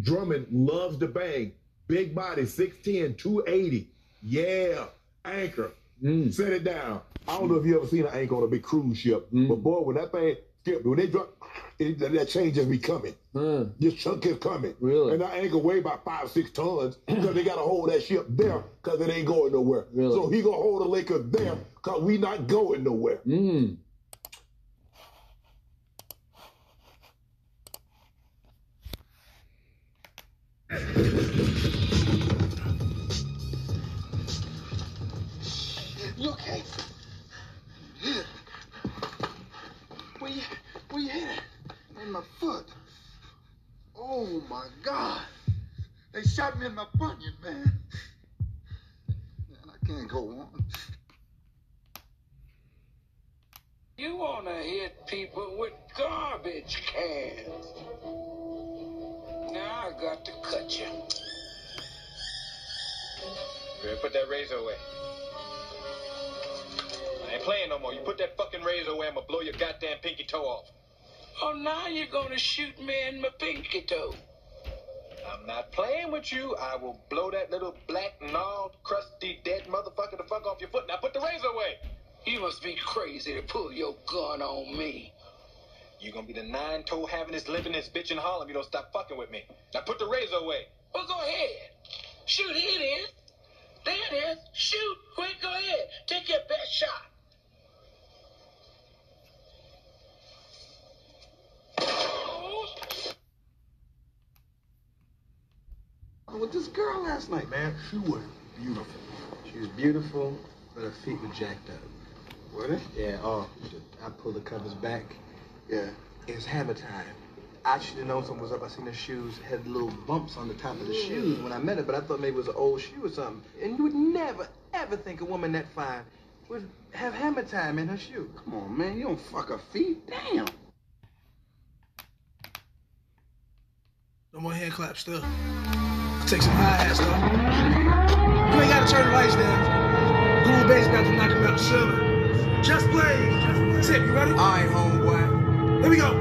Drummond loves to bang. Big body, 6'10, 280. Yeah, anchor. Mm. Set it down. I don't know if you ever seen an anchor on a big cruise ship, Mm. but boy, when that thing, when they drop, it, that, change is be coming. Huh. This chunk is coming. Really? And that anchor weigh about five, six tons because they got to hold that ship there because it ain't going nowhere. Really? So he going to hold the Lakers there because we not going nowhere. Mm. Shot me in my bunion, man. Man, I can't go on. You want to hit people with garbage cans. Now I got to cut you. Man, put that razor away. I ain't playing no more. You put that fucking razor away, I'm gonna blow your goddamn pinky toe off. Oh, now you're going to shoot me in my pinky toe. I'm not playing with you. I will blow that little black, gnarled, crusty, dead motherfucker the fuck off your foot. Now put the razor away. You must be crazy to pull your gun on me. You're gonna be the nine toe having this living this bitch in Harlem. You don't stop fucking with me. Now put the razor away. Well, go ahead. Shoot, here it is. There it is. Shoot. Quick, go ahead. Take your best shot. I was with this girl last night, man. She was beautiful. She was beautiful, but her feet were jacked up. Were they? Yeah, oh, I pulled the covers back. Yeah. It's hammer time. I should have known something was up. I seen her shoes had little bumps on the top of the shoes when I met her, but I thought maybe it was an old shoe or something. And you would never, ever think a woman that fine would have hammer time in her shoe. Come on, man. You don't fuck her feet. Damn. No more hand claps still. Take some high hats though. You ain't gotta turn the lights down. Cool bass about to knock him out the ceiling. Just blaze. Tip, you ready? All right, homeboy. Here we go.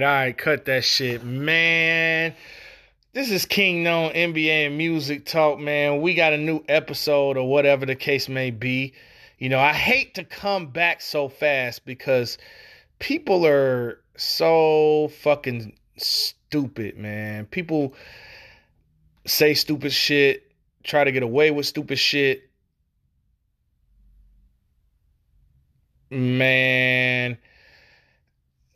Right, all right, cut that shit, man. This is King Known NBA and Music Talk, man. We got a new episode or whatever the case may be. You know, I hate to come back so fast because people are so fucking stupid, man. People say stupid shit, try to get away with stupid shit. Man,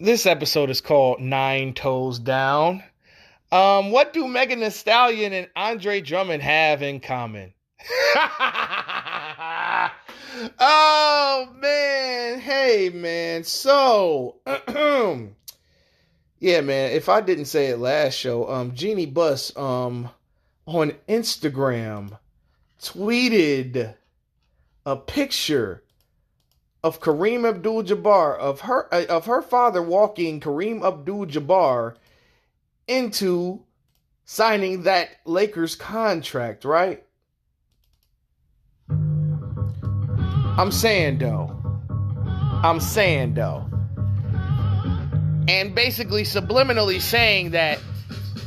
this episode is called Nine Toes Down. Um, what do Megan Thee Stallion and Andre Drummond have in common? oh man, hey man. So, yeah, man. If I didn't say it last show, um, Jeanie Buss, um, on Instagram, tweeted a picture of Kareem Abdul-Jabbar of her uh, of her father walking Kareem Abdul-Jabbar into signing that Lakers contract, right? I'm saying though. I'm saying though. And basically subliminally saying that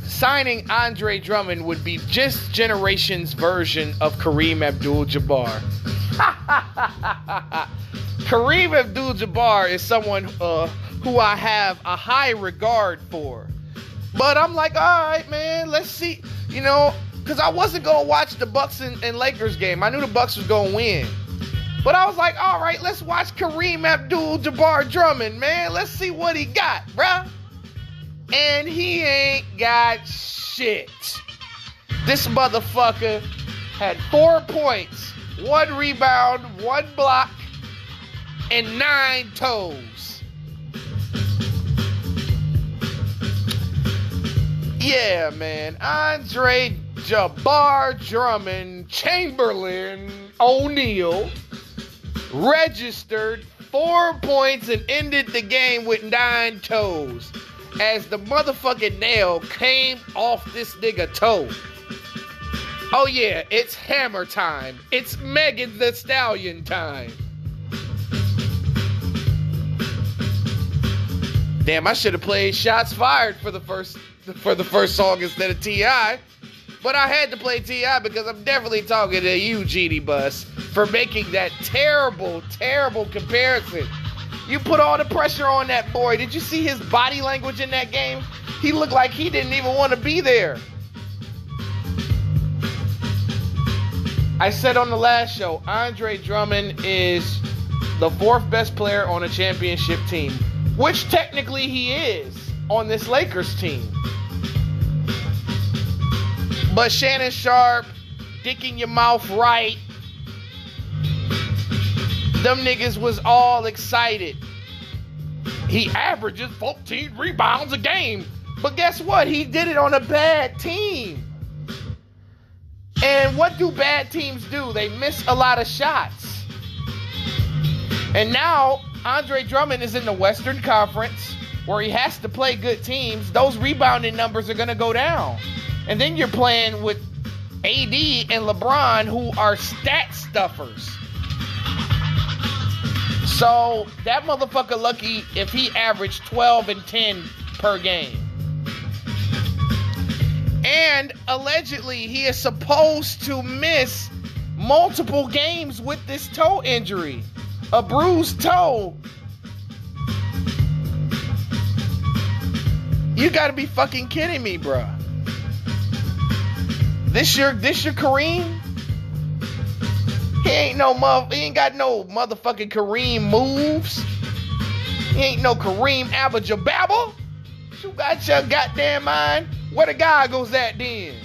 signing Andre Drummond would be just generation's version of Kareem Abdul-Jabbar. Kareem Abdul-Jabbar is someone uh, who I have a high regard for. But I'm like, all right, man, let's see. You know, because I wasn't gonna watch the Bucks and, and Lakers game. I knew the Bucks was gonna win. But I was like, all right, let's watch Kareem Abdul Jabbar Drummond, man. Let's see what he got, bruh. And he ain't got shit. This motherfucker had four points, one rebound, one block, and nine toes. Yeah, man. Andre Jabbar Drummond Chamberlain O'Neal registered four points and ended the game with nine toes as the motherfucking nail came off this nigga toe. Oh yeah, it's hammer time. It's Megan Thee Stallion time. Damn, I should have played Shots Fired for the first for the first song instead of T.I. But I had to play T.I. because I'm definitely talking to you, Jeanie Buss, for making that terrible, terrible comparison. You put all the pressure on that boy. Did you see his body language in that game? He looked like he didn't even want to be there. I said on the last show, Andre Drummond is the fourth best player on a championship team, which technically he is on this Lakers team. But Shannon Sharpe, dicking your mouth right, them niggas was all excited. He averages 14 rebounds a game. But guess what? He did it on a bad team. And what do bad teams do? They miss a lot of shots. And now Andre Drummond is in the Western Conference where he has to play good teams. Those rebounding numbers are going to go down. And then you're playing with AD and LeBron who are stat stuffers. So that motherfucker lucky if he averaged 12 and 10 per game. And allegedly, he is supposed to miss multiple games with this toe injury. A bruised toe. You gotta be fucking kidding me, bruh. This your this your Kareem? He ain't no mother, he ain't got no motherfucking Kareem moves. He ain't no Kareem Abba-Jabba. You got your goddamn mind. Where the guy goes at then?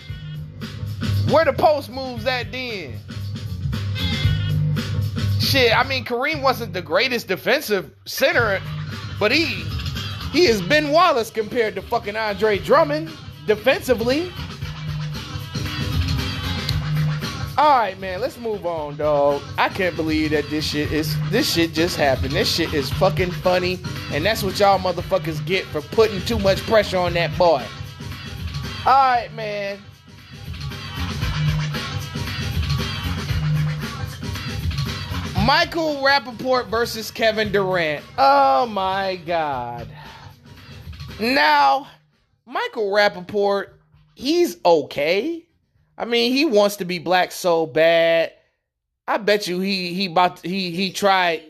Where the post moves at then? Shit, I mean Kareem wasn't the greatest defensive center, but he he is Ben Wallace compared to fucking Andre Drummond defensively. All right, man, let's move on, dog. I can't believe that this shit is this shit just happened. This shit is fucking funny, and that's what y'all motherfuckers get for putting too much pressure on that boy. All right, man. Michael Rapaport versus Kevin Durant. Oh my God. Now, Michael Rapaport, he's okay. I mean, he wants to be black so bad. I bet you he he about to, he he tried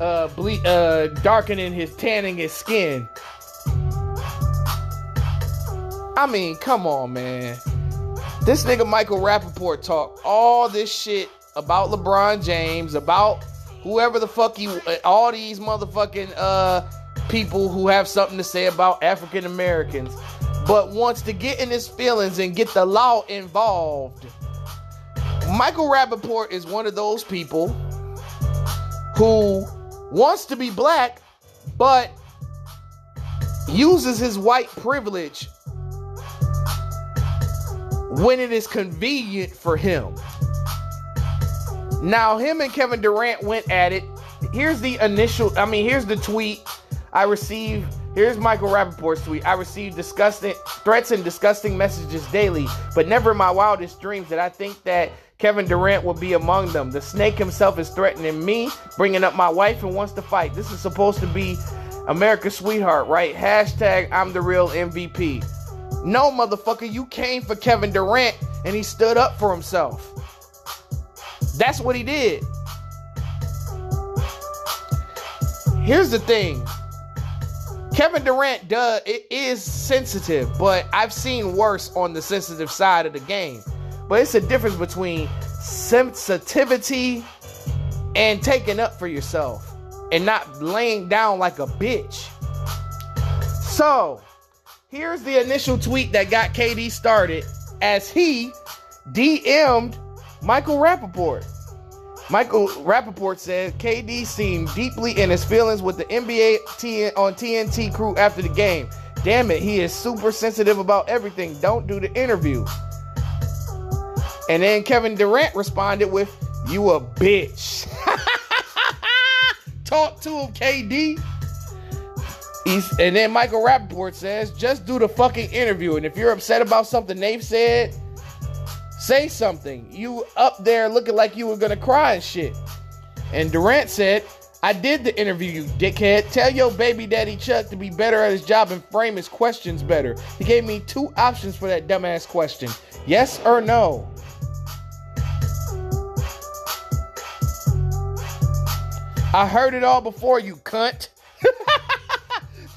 uh ble- uh darkening his tanning his skin. I mean, come on, man. This nigga Michael Rapaport talk all this shit about LeBron James, about whoever the fuck you, all these motherfucking uh people who have something to say about African Americans, but wants to get in his feelings and get the law involved. Michael Rapaport is one of those people who wants to be black, but uses his white privilege when it is convenient for him. Now, him and Kevin Durant went at it. Here's the initial, I mean, here's the tweet I received. Here's Michael Rapaport's tweet. I received disgusting threats and disgusting messages daily, but never in my wildest dreams did I think that Kevin Durant would be among them. The snake himself is threatening me, bringing up my wife, and wants to fight. This is supposed to be America's sweetheart, right? Hashtag I'm the real MVP. No, motherfucker, you came for Kevin Durant and he stood up for himself. That's what he did. Here's the thing. Kevin Durant does it is sensitive, but I've seen worse on the sensitive side of the game. But it's a difference between sensitivity and taking up for yourself and not laying down like a bitch. So, here's the initial tweet that got KD started as he DM'd Michael Rapaport. Michael Rapaport said KD seemed deeply in his feelings with the NBA on TNT crew after the game. Damn it, he is super sensitive about everything. Don't do the interview. And then Kevin Durant responded with, You a bitch. Talk to him, KD. He's, and then Michael Rapaport says, Just do the fucking interview. And if you're upset about something they've said, say something. You up there looking like you were gonna cry and shit. And Durant said, I did the interview, you dickhead. Tell your baby daddy Chuck to be better at his job and frame his questions better. He gave me two options for that dumbass question yes or no. I heard it all before, you cunt.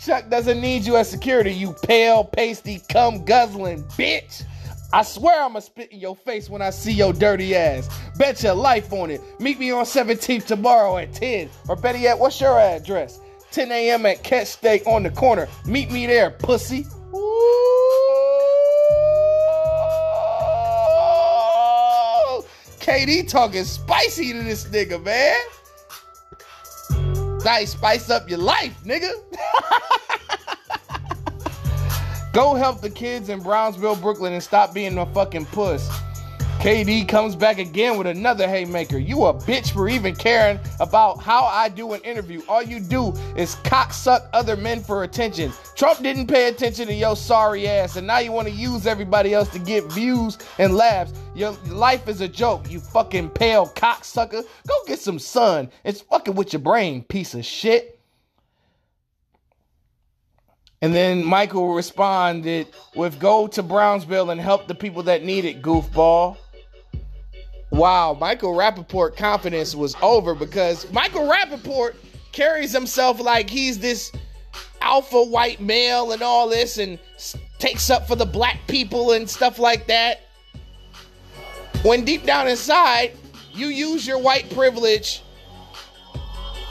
Chuck doesn't need you as security, you pale, pasty, cum guzzling bitch. I swear I'ma spit in your face when I see your dirty ass. Bet your life on it. Meet me on 17th tomorrow at 10. Or better yet, what's your address? 10 a.m. at Catch Steak on the corner. Meet me there, pussy. Ooh. KD talking spicy to this nigga, man. Nice, spice up your life, nigga. Go help the kids in Brownsville, Brooklyn, and stop being a fucking puss. KD comes back again with another haymaker. You a bitch for even caring about how I do an interview. All you do is cocksuck other men for attention. Trump didn't pay attention to your sorry ass, and now you want to use everybody else to get views and laughs. Your life is a joke, you fucking pale cocksucker. Go get some sun. It's fucking with your brain, piece of shit. And then Michael responded with go to Brownsville and help the people that need it, goofball. Wow, Michael Rapaport confidence was over because Michael Rapaport carries himself like he's this alpha white male and all this and takes up for the black people and stuff like that. When deep down inside, you use your white privilege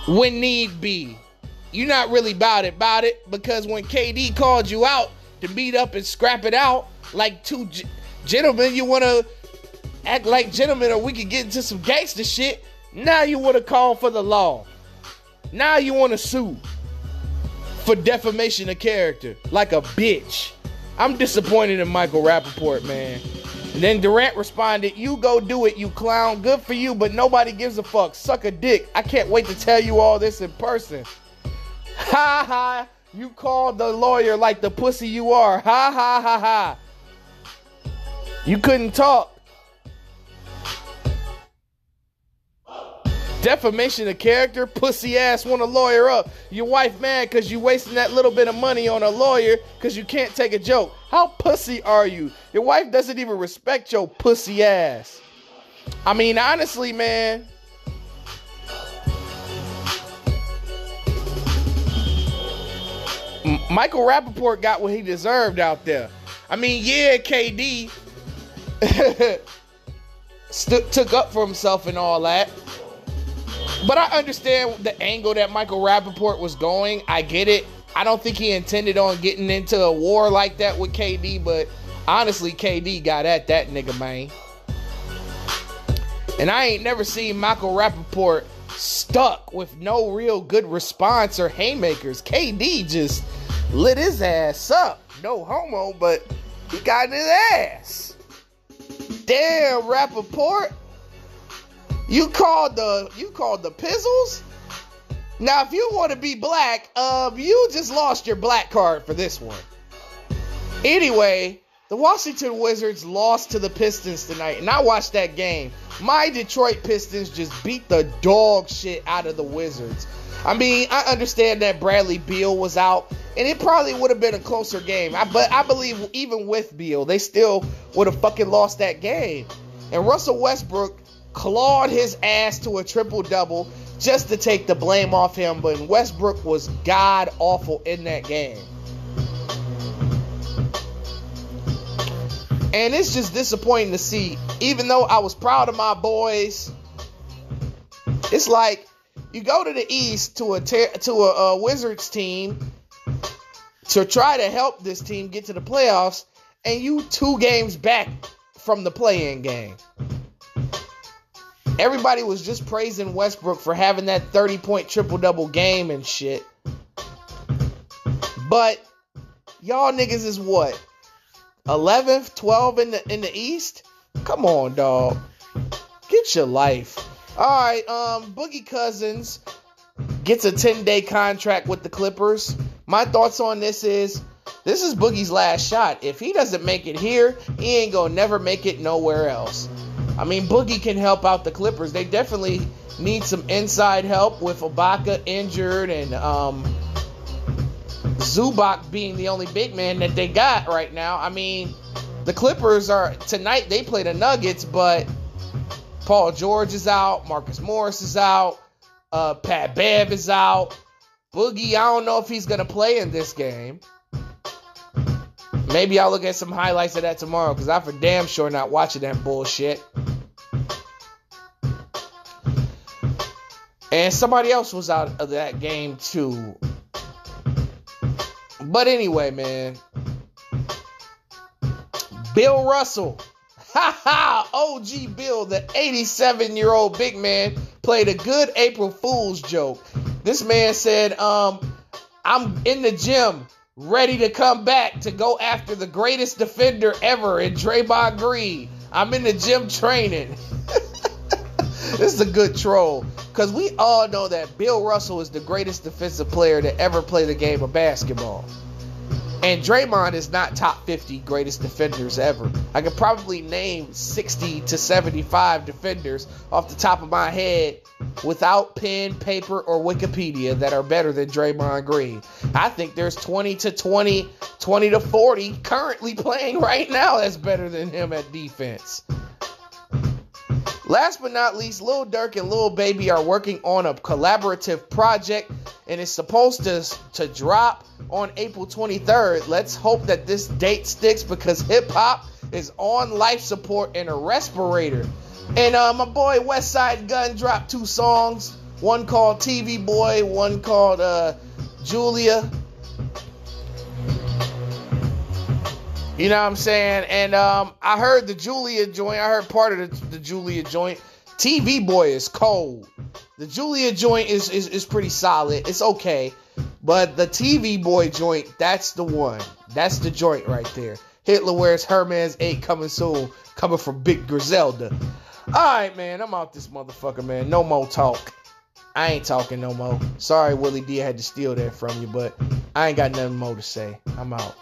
when need be. You're not really about it, about it, because when KD called you out to meet up and scrap it out like two g- gentlemen, you want to act like gentlemen or we could get into some gangster shit. Now you want to call for the law. Now you want to sue for defamation of character like a bitch. I'm disappointed in Michael Rapaport, man. And then Durant responded, You go do it, you clown. Good for you, but nobody gives a fuck. Suck a dick. I can't wait to tell you all this in person. Ha ha. You called the lawyer like the pussy you are. Ha ha ha ha. You couldn't talk. Defamation of character, pussy ass want a lawyer up. Your wife mad because you wasting that little bit of money on a lawyer because you can't take a joke. How pussy are you? Your wife doesn't even respect your pussy ass. I mean, honestly, man. Michael Rapaport got what he deserved out there. I mean, yeah, KD st- took up for himself and all that. But I understand the angle that Michael Rapaport was going. I get it. I don't think he intended on getting into a war like that with KD, but honestly, KD got at that nigga, man. And I ain't never seen Michael Rapaport stuck with no real good response or haymakers. KD just lit his ass up. No homo, but he got in his ass. Damn, Rapaport. You called the you called the pizzles? Now, if you want to be black, um, you just lost your black card for this one. Anyway, the Washington Wizards lost to the Pistons tonight, and I watched that game. My Detroit Pistons just beat the dog shit out of the Wizards. I mean, I understand that Bradley Beal was out, and it probably would have been a closer game. I, but I believe even with Beal, they still would have fucking lost that game. And Russell Westbrook clawed his ass to a triple double just to take the blame off him, but Westbrook was god awful in that game. And it's just disappointing to see, even though I was proud of my boys, It's like you go to the East to a ter- to a, a Wizards team to try to help this team get to the playoffs, and you two games back from the play-in game. Everybody was just praising Westbrook for having that 30 point triple double game and shit. But y'all niggas is what? 11th, 12 in the in the East? Come on, dog. Get your life. All right, um Boogie Cousins gets a 10-day contract with the Clippers. My thoughts on this is this is Boogie's last shot. If he doesn't make it here, he ain't gonna never make it nowhere else. I mean, Boogie can help out the Clippers. They definitely need some inside help with Ibaka injured and um, Zubac being the only big man that they got right now. I mean, the Clippers are tonight. They play the Nuggets, but Paul George is out, Marcus Morris is out, uh, Pat Bev is out. Boogie, I don't know if he's gonna play in this game. Maybe I'll look at some highlights of that tomorrow because I'm for damn sure not watching that bullshit. And somebody else was out of that game too. But anyway, man. Bill Russell. Ha ha! OG Bill, the 87 year old big man, played a good April Fool's joke. This man said, um, I'm in the gym ready to come back to go after the greatest defender ever in Draymond Green. I'm in the gym training. This is a good troll because we all know that Bill Russell is the greatest defensive player to ever play the game of basketball. And Draymond is not top 50 greatest defenders ever. I could probably name 60 to 75 defenders off the top of my head without pen, paper, or Wikipedia that are better than Draymond Green. I think there's 20 to 20, 20 to 40 currently playing right now that's better than him at defense. Last but not least, Lil Durk and Lil Baby are working on a collaborative project and it's supposed to, to drop on April 23rd. Let's hope that this date sticks because hip hop is on life support and a respirator. And uh, my boy Westside Gunn dropped two songs, one called TV Boy, one called uh, Julia. You know what I'm saying? And um, I heard the Julia joint. I heard part of the, the Julia joint. TV Boy is cold. The Julia joint is, is is pretty solid. It's okay. But the TV Boy joint, that's the one. That's the joint right there. Hitler wears Hermes 8 coming soon. Coming from Big Griselda. Alright, man. I'm out this motherfucker, man. No more talk. I ain't talking no more. Sorry, Willie D. I had to steal that from you, but I ain't got nothing more to say. I'm out.